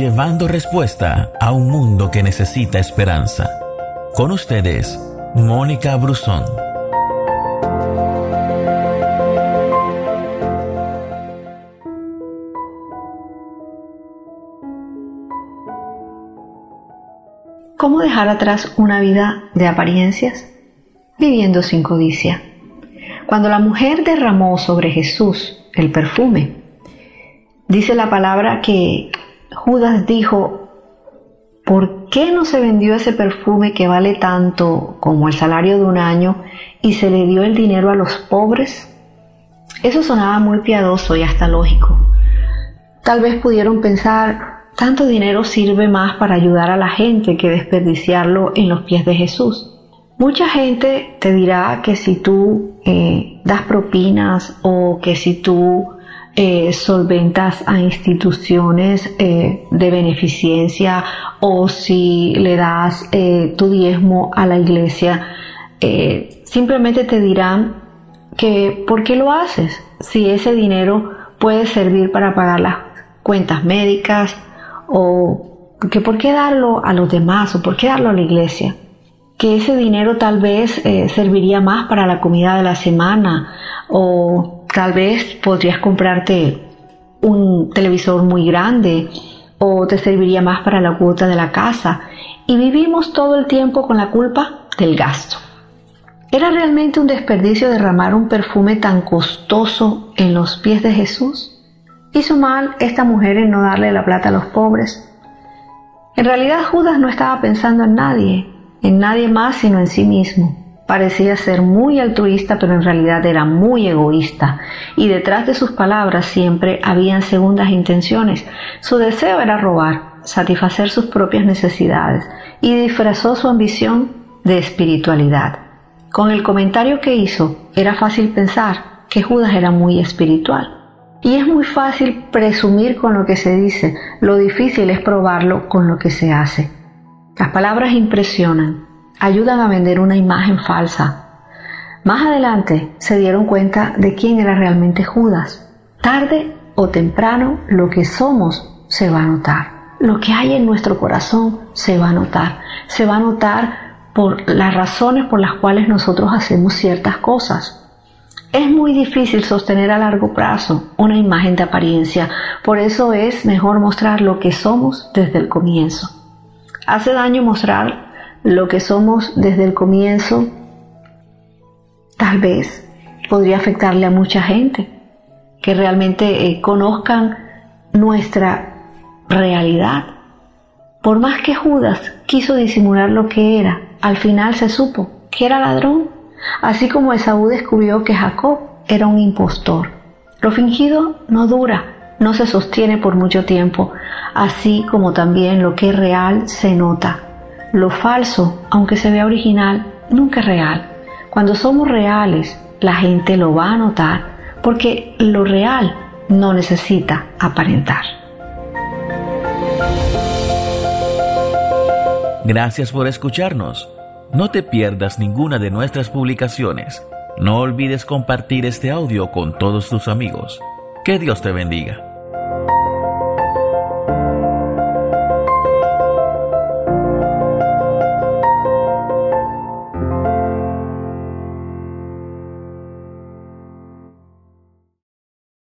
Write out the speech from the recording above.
llevando respuesta a un mundo que necesita esperanza. Con ustedes, Mónica Brusón. ¿Cómo dejar atrás una vida de apariencias? Viviendo sin codicia. Cuando la mujer derramó sobre Jesús el perfume, dice la palabra que Judas dijo, ¿por qué no se vendió ese perfume que vale tanto como el salario de un año y se le dio el dinero a los pobres? Eso sonaba muy piadoso y hasta lógico. Tal vez pudieron pensar, tanto dinero sirve más para ayudar a la gente que desperdiciarlo en los pies de Jesús. Mucha gente te dirá que si tú eh, das propinas o que si tú eh, solventas a instituciones eh, de beneficencia o si le das tu diezmo a la iglesia, simplemente te dirán que ¿por qué lo haces? Si ese dinero puede servir para pagar las cuentas médicas, o que por qué darlo a los demás o por qué darlo a la iglesia. Que ese dinero tal vez eh, serviría más para la comida de la semana o tal vez podrías comprarte un televisor muy grande o te serviría más para la cuota de la casa. Y vivimos todo el tiempo con la culpa del gasto. ¿Era realmente un desperdicio derramar un perfume tan costoso en los pies de Jesús? ¿Hizo mal esta mujer en no darle la plata a los pobres? En realidad Judas no estaba pensando en nadie, en nadie más sino en sí mismo. Parecía ser muy altruista, pero en realidad era muy egoísta, y detrás de sus palabras siempre habían segundas intenciones. Su deseo era robar, satisfacer sus propias necesidades, y disfrazó su ambición de espiritualidad. Con el comentario que hizo, era fácil pensar que Judas era muy espiritual. Y es muy fácil presumir con lo que se dice, lo difícil es probarlo con lo que se hace. Las palabras impresionan, ayudan a vender una imagen falsa. Más adelante se dieron cuenta de quién era realmente Judas. Tarde o temprano lo que somos se va a notar. Lo que hay en nuestro corazón se va a notar. Se va a notar por las razones por las cuales nosotros hacemos ciertas cosas. Es muy difícil sostener a largo plazo una imagen de apariencia, por eso es mejor mostrar lo que somos desde el comienzo. Hace daño mostrar lo que somos desde el comienzo, tal vez podría afectarle a mucha gente, que realmente eh, conozcan nuestra realidad. Por más que Judas quiso disimular lo que era, al final se supo que era ladrón así como Esaú descubrió que Jacob era un impostor. Lo fingido no dura, no se sostiene por mucho tiempo, así como también lo que es real se nota. Lo falso, aunque se vea original, nunca es real. Cuando somos reales, la gente lo va a notar, porque lo real no necesita aparentar. Gracias por escucharnos. No te pierdas ninguna de nuestras publicaciones. No olvides compartir este audio con todos tus amigos. Que Dios te bendiga.